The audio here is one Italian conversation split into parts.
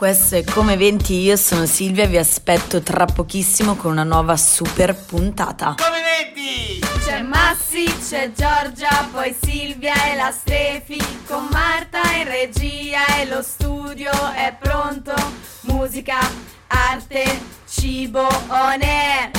Questo è Come 20, io sono Silvia vi aspetto tra pochissimo con una nuova super puntata. Come 20! C'è Massi, c'è Giorgia, poi Silvia e la Stefi, con Marta in regia e lo studio è pronto. Musica, arte, cibo, on air.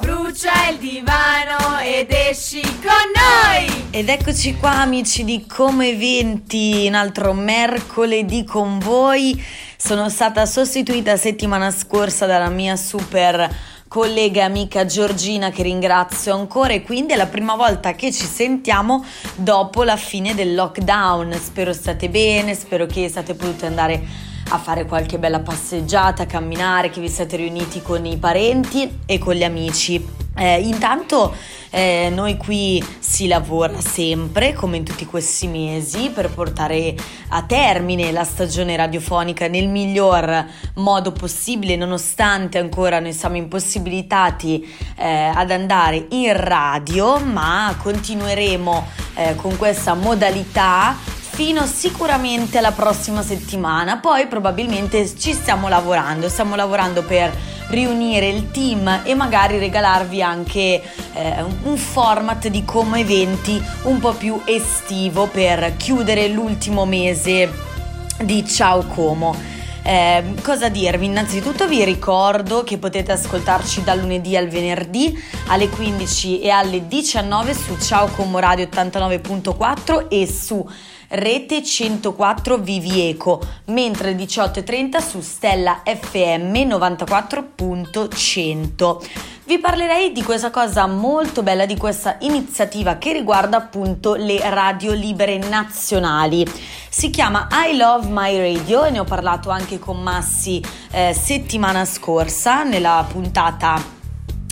Brucia il divano ed esci con noi! Ed eccoci qua amici di Come 20, un altro mercoledì con voi. Sono stata sostituita settimana scorsa dalla mia super collega e amica Giorgina che ringrazio ancora e quindi è la prima volta che ci sentiamo dopo la fine del lockdown. Spero state bene, spero che state potuti andare a fare qualche bella passeggiata, camminare, che vi siete riuniti con i parenti e con gli amici. Eh, intanto eh, noi qui si lavora sempre, come in tutti questi mesi, per portare a termine la stagione radiofonica nel miglior modo possibile, nonostante ancora noi siamo impossibilitati eh, ad andare in radio, ma continueremo eh, con questa modalità fino sicuramente alla prossima settimana. Poi probabilmente ci stiamo lavorando, stiamo lavorando per riunire il team e magari regalarvi anche eh, un format di come eventi un po' più estivo per chiudere l'ultimo mese di Ciao Como. Eh, cosa dirvi? Innanzitutto vi ricordo che potete ascoltarci dal lunedì al venerdì alle 15 e alle 19 su Ciao Como Radio 89.4 e su Rete 104 Vivieco, mentre alle 18.30 su Stella FM 94.100. Vi parlerei di questa cosa molto bella, di questa iniziativa che riguarda appunto le radio libere nazionali. Si chiama I Love My Radio e ne ho parlato anche con Massi eh, settimana scorsa nella puntata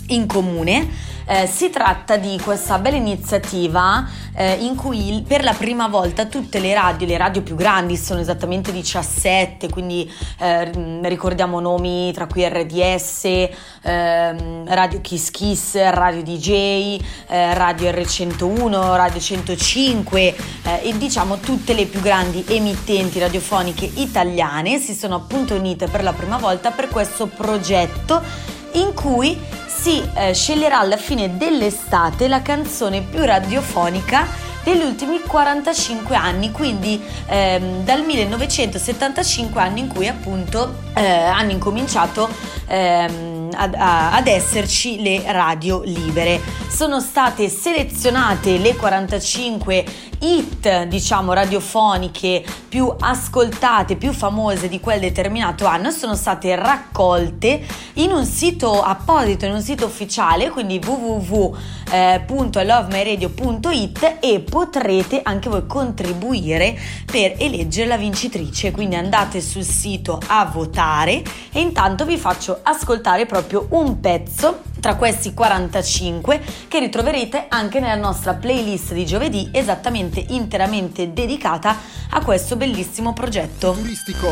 in comune eh, si tratta di questa bella iniziativa eh, in cui per la prima volta tutte le radio, le radio più grandi sono esattamente 17, quindi eh, ricordiamo nomi tra cui RDS, ehm, Radio Kiss Kiss, Radio DJ, eh, Radio R101, Radio 105 eh, e diciamo tutte le più grandi emittenti radiofoniche italiane si sono appunto unite per la prima volta per questo progetto in cui si eh, sceglierà alla fine dell'estate la canzone più radiofonica degli ultimi 45 anni, quindi ehm, dal 1975 anni in cui appunto eh, hanno incominciato ehm, ad, a, ad, esserci le radio libere. Sono state selezionate le 45 hit, diciamo, radiofoniche più ascoltate, pipiù famose di quel determinato anno, sono state raccolte in un sito apposito, in un sito ufficiale, quindi www.lovemyradio.it e potrete anche voi contribuire per eleggere la vincitrice. Quindi andate sul sito a votare e intanto vi faccio ascoltare proprio un pezzo tra questi 45 che ritroverete anche nella nostra playlist di giovedì esattamente interamente dedicata a questo bellissimo progetto. Futuristico!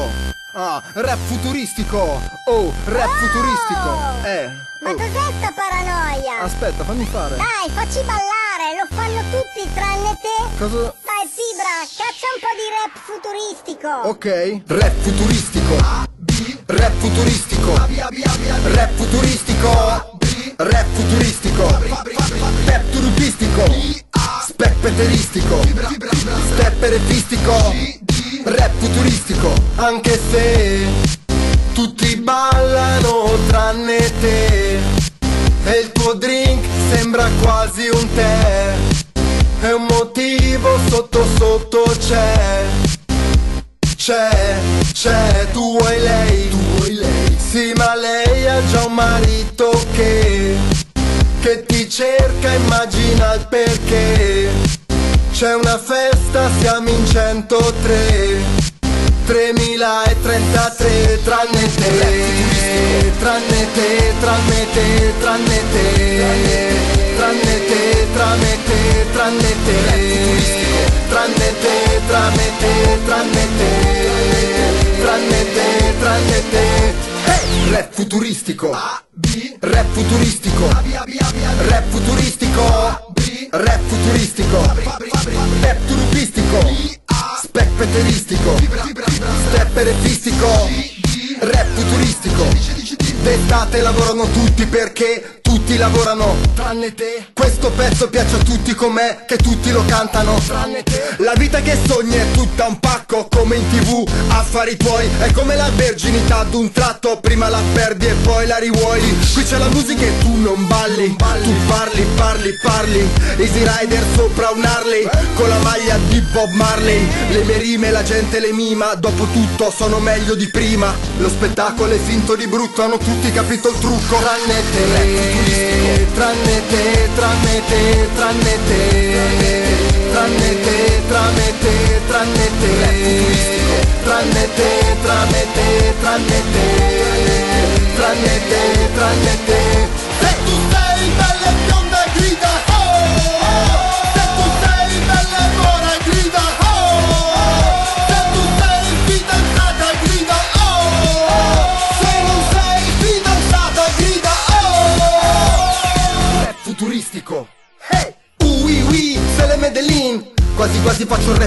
Ah, rap futuristico! Oh, rap oh! futuristico! Eh! Ma oh. cos'è sta paranoia? Aspetta, fammi fare! Dai, facci ballare! Lo fanno tutti tranne te! Cosa? Dai, Fibra, caccia un po' di rap futuristico! Ok, rap futuristico! Rap futuristico! Rap futuristico! Rap futuristico. Pep turupistico Spec peteristico Stepperetistico. Rap futuristico. Anche se Tutti ballano tranne te tu vuoi lei, tu vuoi lei? Sì ma lei ha già un marito che Che ti cerca, immagina il perché. C'è una festa, siamo in 103 Rap futuristico. Rap futuristico. Rap futuristico. Rap futuristico. Rap turubistico Specpeteristico Stepperefistico Rap futuristico. D'estate lavorano tutti perché tutti lavorano tranne te. Questo pezzo piace a tutti com'è che tutti lo cantano tranne te. La vita che sogni è tutta un pacco come in tv Affari tuoi. È come la verginità d'un tratto Prima la perdi e poi la rivuoi. Qui c'è la musica e tu non balli. Tu parli, parli, parli. Easy Rider sopra un Harley Con la maglia di Bob Marley. Le mie rime la gente le mima. Dopo tutto sono meglio di prima. Lo spettacolo è finto di brutto Hanno tutti capito il trucco. Tranne te, tranne te, tranne te, tranne te Tranne te, tranne te, tranne te Tranne te, tranne te, tranne te Tranne te, tranne te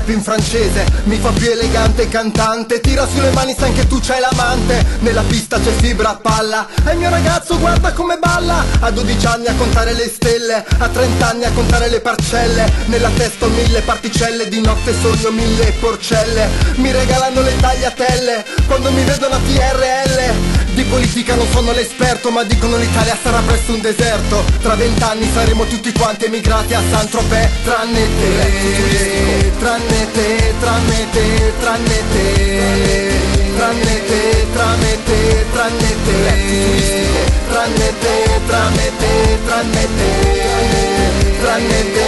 rap in francese Mi fa più elegante cantante Tira sulle mani sai che tu c'hai l'amante Nella pista c'è fibra a palla E il mio ragazzo guarda come balla A 12 anni a contare le stelle A 30 anni a contare le parcelle Nella testa ho mille particelle Di notte sogno mille porcelle Mi regalano le tagliatelle Quando mi vedono a TRL Di politica non sono l'esperto Ma dicono l'Italia sarà presto un deserto Tra vent'anni saremo tutti quanti emigrati a Saint-Tropez Tranne te Tranne te, tranne te, tranne te Tranne te, tranne te, tranne te Tranne te, tranne te, tranne te Tranne te,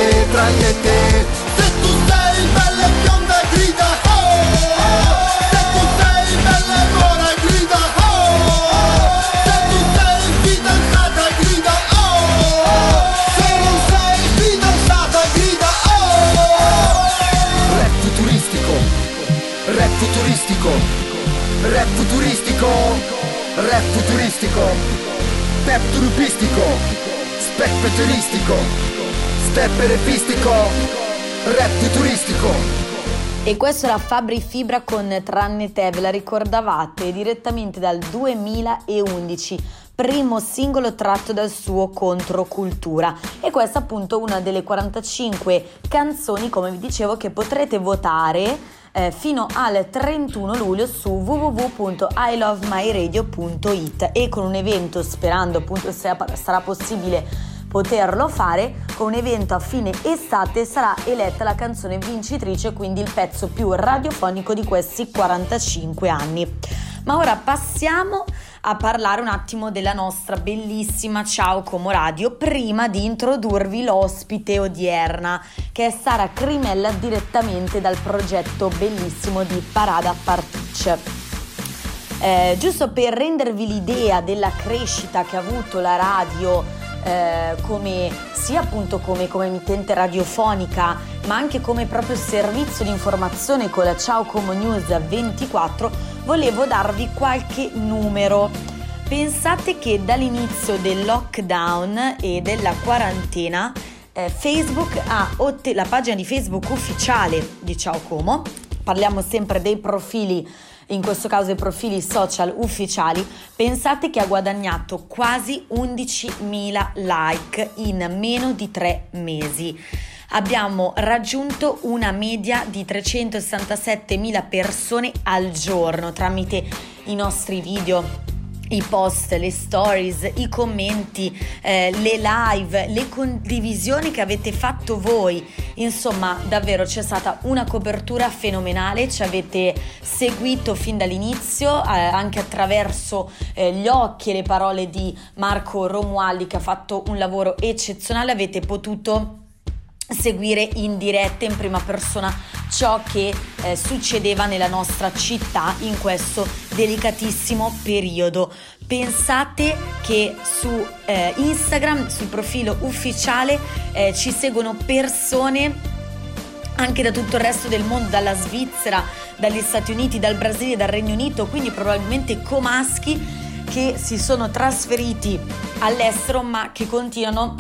E questo era Fabri Fibra con Tranne te, ve la ricordavate? Direttamente dal 2011, primo singolo tratto dal suo Controcultura. E questa appunto una delle 45 canzoni, come vi dicevo, che potrete votare eh, fino al 31 luglio su www.ilovemyradio.it e con un evento, sperando appunto sia- sarà possibile poterlo fare con un evento a fine estate sarà eletta la canzone vincitrice quindi il pezzo più radiofonico di questi 45 anni ma ora passiamo a parlare un attimo della nostra bellissima Ciao Como Radio prima di introdurvi l'ospite odierna che è Sara Crimella direttamente dal progetto bellissimo di Parada Particce. Eh, giusto per rendervi l'idea della crescita che ha avuto la radio eh, come sia appunto come, come emittente radiofonica ma anche come proprio servizio di informazione con la Ciao Como News 24 volevo darvi qualche numero. Pensate che dall'inizio del lockdown e della quarantena eh, Facebook ha otte- la pagina di Facebook ufficiale di Ciao Como parliamo sempre dei profili in questo caso i profili social ufficiali, pensate che ha guadagnato quasi 11.000 like in meno di tre mesi. Abbiamo raggiunto una media di 367.000 persone al giorno tramite i nostri video, i post, le stories, i commenti, eh, le live, le condivisioni che avete fatto voi. Insomma, davvero c'è stata una copertura fenomenale, ci avete seguito fin dall'inizio, eh, anche attraverso eh, gli occhi e le parole di Marco Romualdi che ha fatto un lavoro eccezionale, avete potuto seguire in diretta in prima persona ciò che eh, succedeva nella nostra città in questo delicatissimo periodo. Pensate che su eh, Instagram, sul profilo ufficiale, eh, ci seguono persone anche da tutto il resto del mondo, dalla Svizzera, dagli Stati Uniti, dal Brasile, dal Regno Unito, quindi probabilmente comaschi che si sono trasferiti all'estero ma che continuano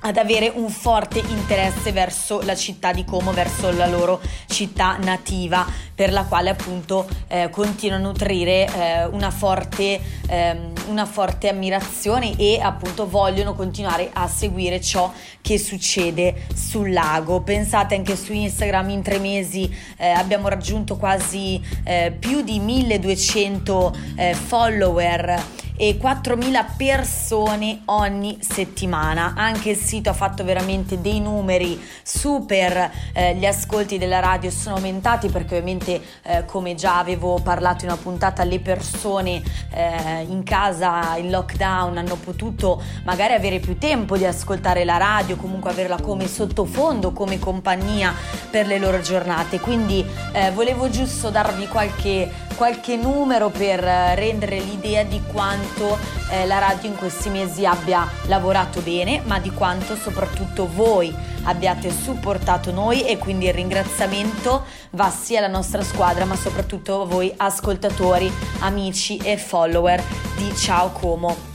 ad avere un forte interesse verso la città di Como, verso la loro città nativa, per la quale appunto eh, continuano a nutrire eh, una forte, ehm, una forte ammirazione e appunto vogliono continuare a seguire ciò che succede sul lago. Pensate anche su Instagram in tre mesi eh, abbiamo raggiunto quasi eh, più di 1200 eh, follower e 4.000 persone ogni settimana. Anche il sito ha fatto veramente dei numeri super, eh, gli ascolti della radio sono aumentati perché ovviamente eh, come già avevo parlato in una puntata le persone eh, in casa in lockdown hanno potuto magari avere più tempo di ascoltare la radio, comunque averla come sottofondo, come compagnia per le loro giornate. Quindi eh, volevo giusto darvi qualche, qualche numero per eh, rendere l'idea di quanto quanto eh, la radio in questi mesi abbia lavorato bene, ma di quanto soprattutto voi abbiate supportato noi e quindi il ringraziamento va sia alla nostra squadra, ma soprattutto a voi ascoltatori, amici e follower di Ciao Como.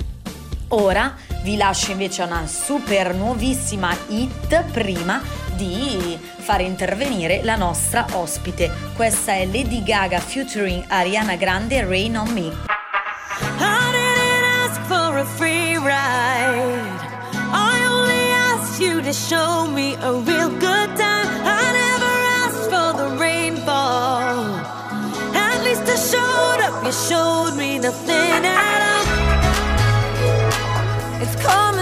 Ora vi lascio invece una super nuovissima hit prima di fare intervenire la nostra ospite. Questa è Lady Gaga featuring Ariana Grande Rain on Me. To show me a real good time. I never asked for the rainfall. At least I showed up, you showed me nothing at all. It's coming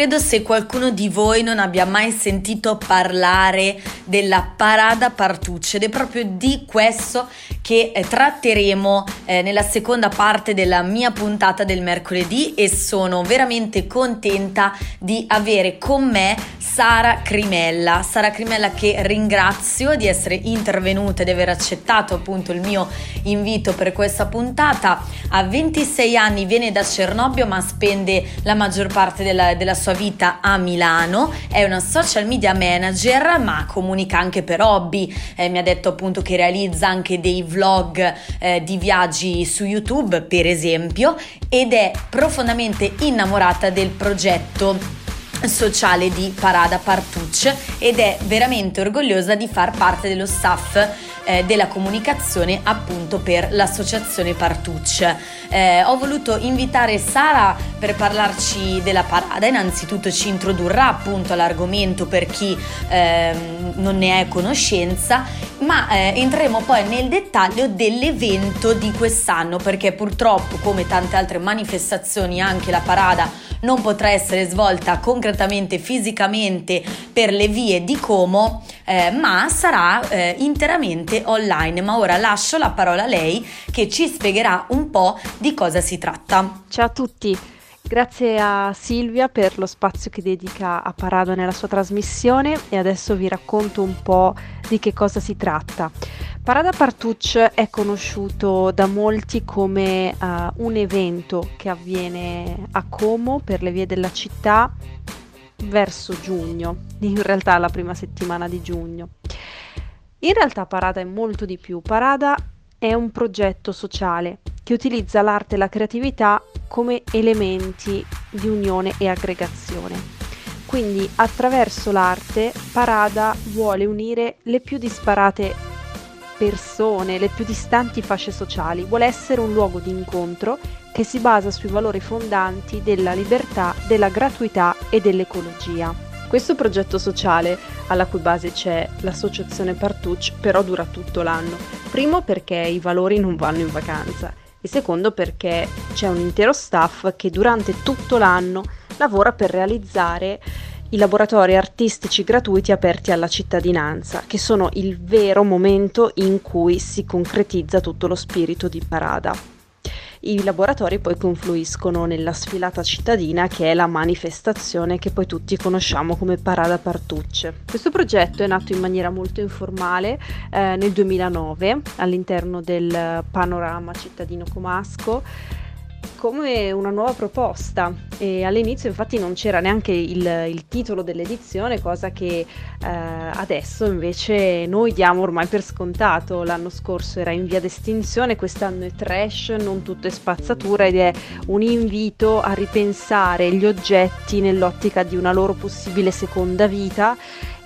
credo se qualcuno di voi non abbia mai sentito parlare della parada Partucci ed è proprio di questo che eh, tratteremo eh, nella seconda parte della mia puntata del mercoledì e sono veramente contenta di avere con me Sara Crimella. Sara Crimella che ringrazio di essere intervenuta ed aver accettato appunto il mio invito per questa puntata. A 26 anni viene da Cernobbio ma spende la maggior parte della, della sua vita a Milano. È una social media manager ma comunica anche per hobby. Eh, mi ha detto appunto che realizza anche dei vlog eh, di viaggi su YouTube per esempio ed è profondamente innamorata del progetto sociale di Parada Partucci ed è veramente orgogliosa di far parte dello staff eh, della comunicazione appunto per l'associazione Partucci. Eh, ho voluto invitare Sara per parlarci della parada, innanzitutto ci introdurrà appunto all'argomento per chi eh, non ne è conoscenza, ma eh, entreremo poi nel dettaglio dell'evento di quest'anno perché purtroppo come tante altre manifestazioni anche la parada non potrà essere svolta concretamente fisicamente per le vie di Como, eh, ma sarà eh, interamente online. Ma ora lascio la parola a lei che ci spiegherà un po' di cosa si tratta. Ciao a tutti. Grazie a Silvia per lo spazio che dedica a Parado nella sua trasmissione e adesso vi racconto un po' di che cosa si tratta. Parada Partucci è conosciuto da molti come uh, un evento che avviene a Como per le vie della città verso giugno, in realtà la prima settimana di giugno. In realtà Parada è molto di più. Parada è un progetto sociale che utilizza l'arte e la creatività come elementi di unione e aggregazione. Quindi attraverso l'arte Parada vuole unire le più disparate persone, le più distanti fasce sociali, vuole essere un luogo di incontro che si basa sui valori fondanti della libertà, della gratuità e dell'ecologia. Questo progetto sociale, alla cui base c'è l'associazione Partucci, però dura tutto l'anno. Primo perché i valori non vanno in vacanza e secondo perché c'è un intero staff che durante tutto l'anno lavora per realizzare i laboratori artistici gratuiti aperti alla cittadinanza, che sono il vero momento in cui si concretizza tutto lo spirito di Parada. I laboratori poi confluiscono nella sfilata cittadina che è la manifestazione che poi tutti conosciamo come Parada Partucce. Questo progetto è nato in maniera molto informale eh, nel 2009 all'interno del panorama cittadino comasco come una nuova proposta e all'inizio infatti non c'era neanche il, il titolo dell'edizione, cosa che eh, adesso invece noi diamo ormai per scontato. L'anno scorso era in via d'estinzione, quest'anno è trash, non tutto è spazzatura ed è un invito a ripensare gli oggetti nell'ottica di una loro possibile seconda vita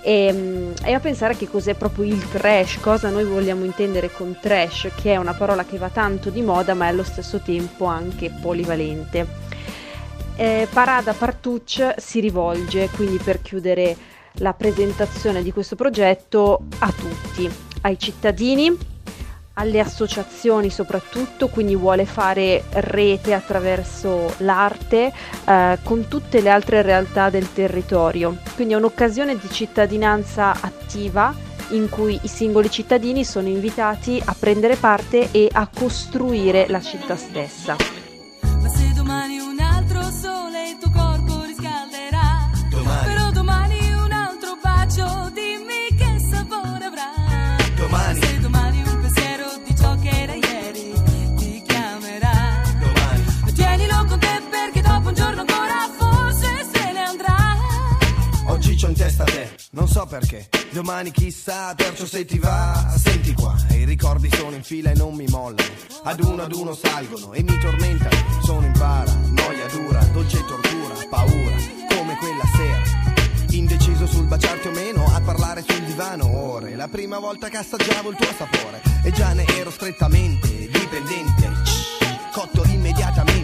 e, ehm, e, a pensare che cos'è proprio il trash, cosa noi vogliamo intendere con trash, che è una parola che va tanto di moda ma è allo stesso tempo anche polivalente. Eh, Parada Partucci si rivolge quindi per chiudere la presentazione di questo progetto a tutti, ai cittadini, alle associazioni soprattutto, quindi vuole fare rete attraverso l'arte eh, con tutte le altre realtà del territorio. Quindi è un'occasione di cittadinanza attiva in cui i singoli cittadini sono invitati a prendere parte e a costruire la città stessa. Non so perché. Domani chissà, perciò se ti va, senti qua. I ricordi sono in fila e non mi mollano. Ad uno ad uno salgono e mi tormentano. Sono in para, noia dura, dolce tortura, paura, come quella sera. Indeciso sul baciarti o meno, a parlare sul divano ore. La prima volta che assaggiavo il tuo sapore. E già ne ero strettamente dipendente. Cotto immediatamente.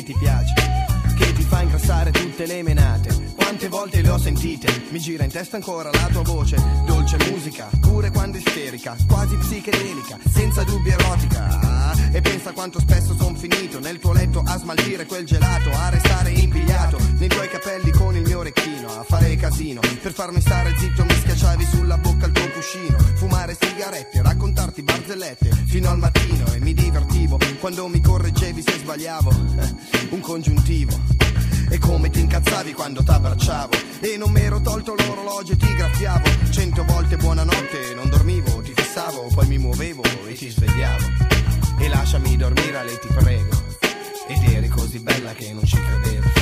ti piace. Ho sentite, mi gira in testa ancora la tua voce, dolce musica, pure quando isterica, quasi psichedelica, senza dubbio erotica. E pensa quanto spesso son finito nel tuo letto a smaltire quel gelato, a restare impigliato nei tuoi capelli con il mio orecchino, a fare casino. Per farmi stare zitto mi schiacciavi sulla bocca il tuo cuscino, fumare sigarette, raccontarti barzellette fino al mattino e mi divertivo quando mi correggevi se sbagliavo, un congiuntivo. E come ti incazzavi quando t'abbracciavo? E non mi ero tolto l'orologio e ti graffiavo. Cento volte buonanotte, non dormivo, ti fissavo Poi mi muovevo e ti svegliavo. E lasciami dormire, lei ti prego. Ed eri così bella che non ci credevo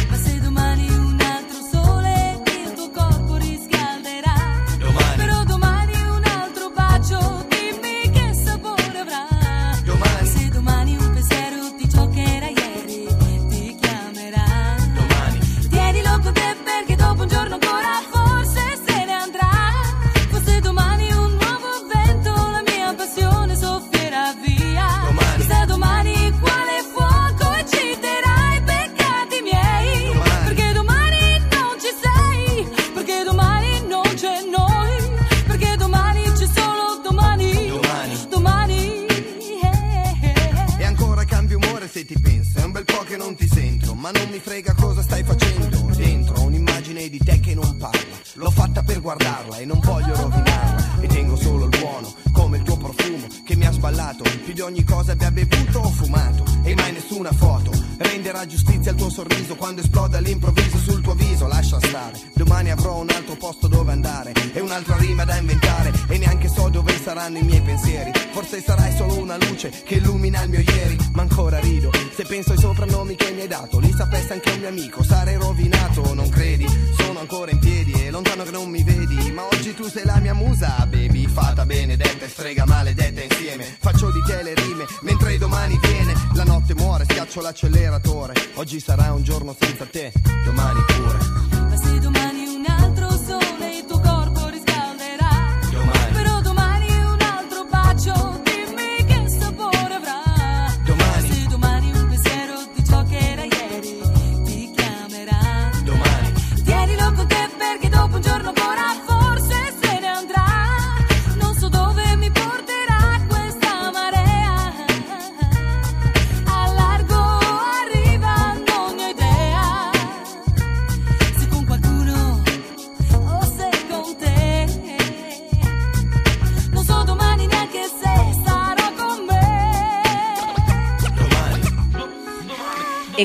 Sballato Più di ogni cosa abbia bevuto o fumato E mai nessuna foto. Renderà giustizia al tuo sorriso Quando esploda all'improvviso sul tuo viso Lascia stare. Domani avrò un altro posto dove andare E un'altra rima da inventare E neanche so dove saranno i miei pensieri. Forse sarai solo una luce che illumina il mio ieri Ma ancora rido. Se penso ai soprannomi che mi hai dato Li sapesse anche un mio amico Sarei rovinato, non credi? Sono ancora in piedi e lontano che non mi vedi Ma oggi tu sei la mia musa, baby Fata benedetta e strega maledetta insieme. Faccio di te le rime mentre domani viene. La notte muore, schiaccio l'acceleratore Oggi sarà un giorno senza te, domani pure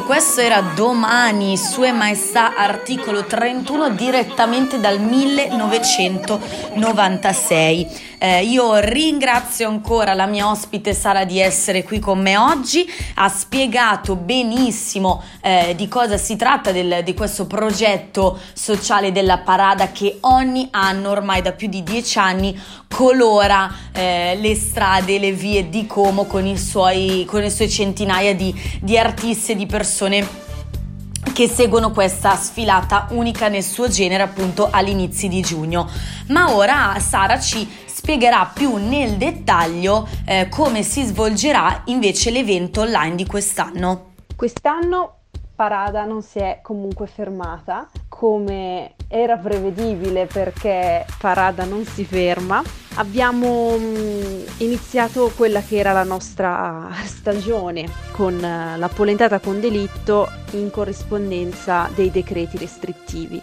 questo era domani, Sue Maestà, articolo 31, direttamente dal 1996. Eh, io ringrazio ancora la mia ospite Sara di essere qui con me oggi, ha spiegato benissimo eh, di cosa si tratta del- di questo progetto sociale della parada che ogni anno, ormai da più di dieci anni, colora eh, le strade, le vie di Como con i suoi, con le sue centinaia di, di artisti e di persone che seguono questa sfilata unica nel suo genere appunto all'inizio di giugno. Ma ora Sara ci spiegherà più nel dettaglio eh, come si svolgerà invece l'evento online di quest'anno. Quest'anno Parada non si è comunque fermata, come era prevedibile perché Parada non si ferma. Abbiamo mm, iniziato quella che era la nostra stagione con eh, la polentata con delitto in corrispondenza dei decreti restrittivi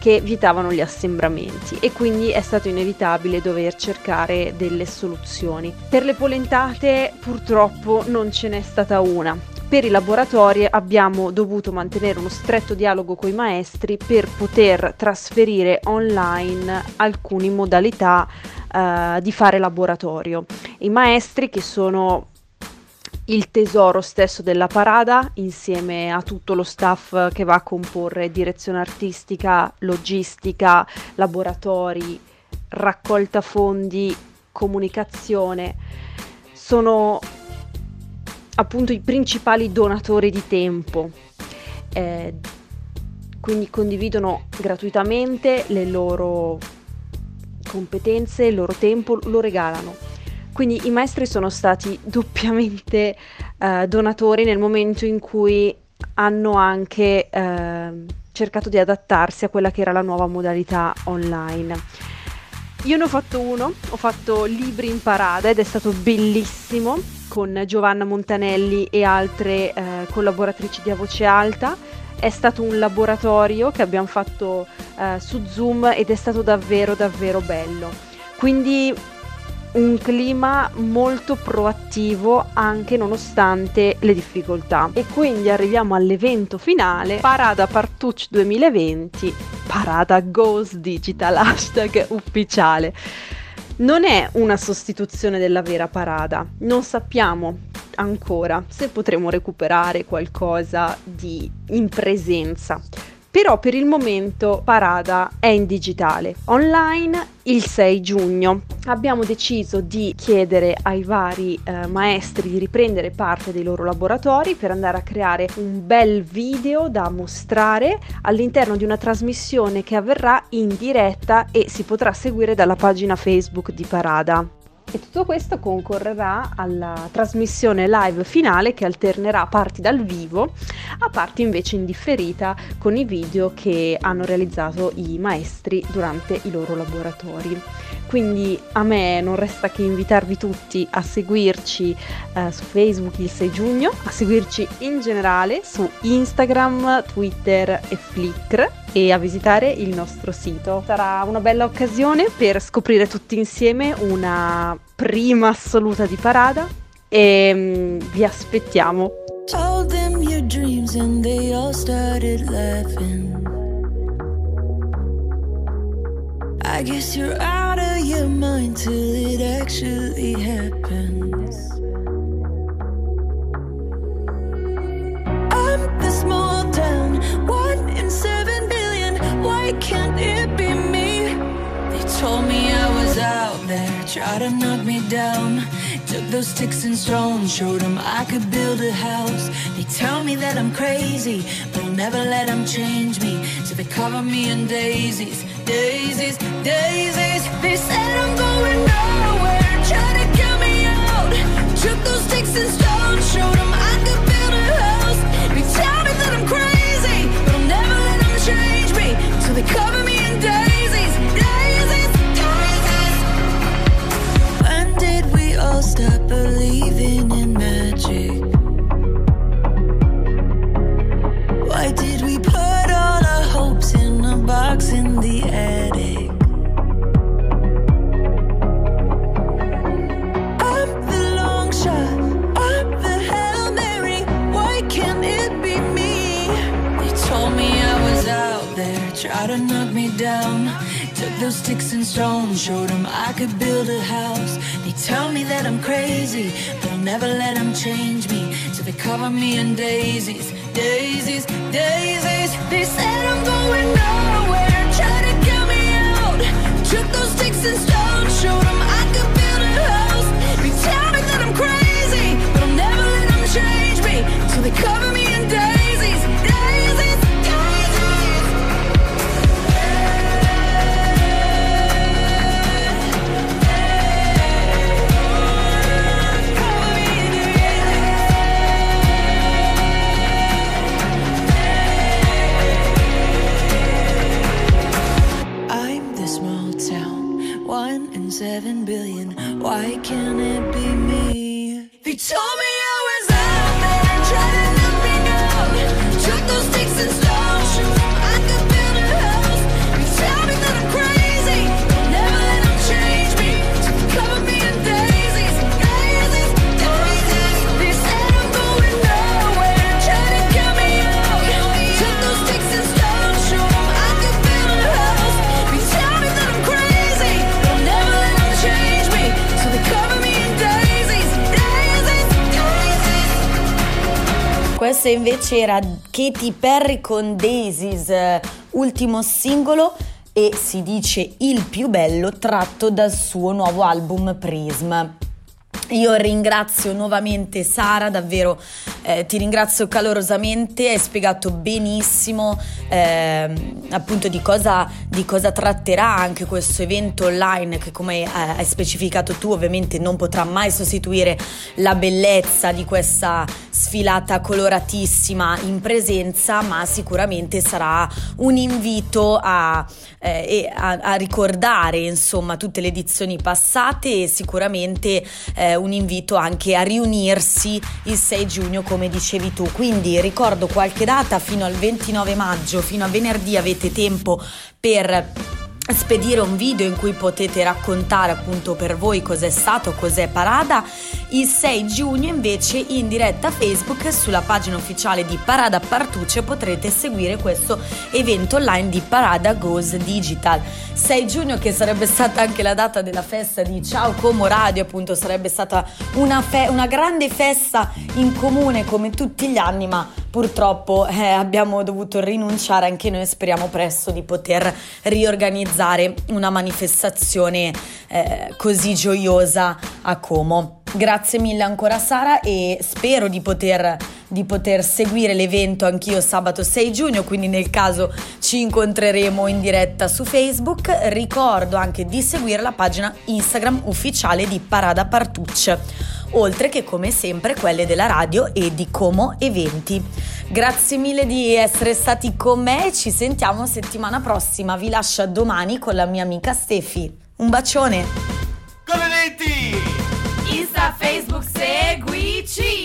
che vietavano gli assembramenti e quindi è stato inevitabile dover cercare delle soluzioni. Per le polentate purtroppo non ce n'è stata una. Per i laboratori abbiamo dovuto mantenere uno stretto dialogo con i maestri per poter trasferire online alcune modalità eh, di fare laboratorio. I maestri che sono il tesoro stesso della parada insieme a tutto lo staff che va a comporre direzione artistica, logistica, laboratori, raccolta fondi, comunicazione. Sono appunto i principali donatori di tempo. Eh, quindi condividono gratuitamente le loro competenze, il loro tempo, lo regalano. Quindi i maestri sono stati doppiamente eh, donatori nel momento in cui hanno anche eh, cercato di adattarsi a quella che era la nuova modalità online. Io ne ho fatto uno, ho fatto Libri in Parada ed è stato bellissimo con Giovanna Montanelli e altre eh, collaboratrici di A Voce Alta. È stato un laboratorio che abbiamo fatto eh, su Zoom ed è stato davvero davvero bello. Quindi un clima molto proattivo anche nonostante le difficoltà. E quindi arriviamo all'evento finale, Parada Partucci 2020, Parada Goes Digital, hashtag ufficiale. Non è una sostituzione della vera parada, non sappiamo ancora se potremo recuperare qualcosa di in presenza però per il momento Parada è in digitale. Online il 6 giugno abbiamo deciso di chiedere ai vari eh, maestri di riprendere parte dei loro laboratori per andare a creare un bel video da mostrare all'interno di una trasmissione che avverrà in diretta e si potrà seguire dalla pagina Facebook di Parada. E tutto questo concorrerà alla trasmissione live finale che alternerà parti dal vivo a parti invece in differita con i video che hanno realizzato i maestri durante i loro laboratori. Quindi a me non resta che invitarvi tutti a seguirci eh, su Facebook il 6 giugno, a seguirci in generale su Instagram, Twitter e Flickr e a visitare il nostro sito. Sarà una bella occasione per scoprire tutti insieme una prima assoluta di parada e mm, vi aspettiamo. Told them your dreams and they all started laughing. I guess you're out of your mind till it actually happens. I'm the small town, one in seven billion. Why can't it be told me I was out there, Tried to knock me down. Took those sticks and stones, showed them I could build a house. They tell me that I'm crazy, but I'll never let them change me. So they cover me in daisies daisies, daisies. They said I'm going nowhere, trying to get me out. Took those sticks and stones, showed them I could Questo invece era Katy Perry con Daisies, eh, ultimo singolo e si dice il più bello tratto dal suo nuovo album Prism. Io ringrazio nuovamente Sara, davvero eh, ti ringrazio calorosamente, hai spiegato benissimo eh, appunto di cosa, di cosa, tratterà anche questo evento online che come hai specificato tu ovviamente non potrà mai sostituire la bellezza di questa sfilata coloratissima in presenza, ma sicuramente sarà un invito a, eh, a, a ricordare insomma tutte le edizioni passate e sicuramente eh, un invito anche a riunirsi il 6 giugno come dicevi tu. Quindi ricordo qualche data fino al 29 maggio, fino a venerdì avete tempo per spedire un video in cui potete raccontare appunto per voi cos'è stato, cos'è Parada. Il 6 giugno invece in diretta Facebook sulla pagina ufficiale di Parada Partucce potrete seguire questo evento online di Parada Goes Digital. 6 giugno che sarebbe stata anche la data della festa di Ciao Como Radio, appunto sarebbe stata una, fe- una grande festa in comune come tutti gli anni, ma purtroppo eh, abbiamo dovuto rinunciare anche noi, speriamo presto di poter riorganizzare una manifestazione eh, così gioiosa a Como. Grazie mille ancora Sara e spero di poter, di poter, seguire l'evento anch'io sabato 6 giugno, quindi nel caso ci incontreremo in diretta su Facebook. Ricordo anche di seguire la pagina Instagram ufficiale di Parada Partucci, oltre che come sempre quelle della radio e di Como Eventi. Grazie mille di essere stati con me, ci sentiamo settimana prossima, vi lascio domani con la mia amica Stefi. Un bacione! Come Insta, Facebook, seguici!